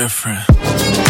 different.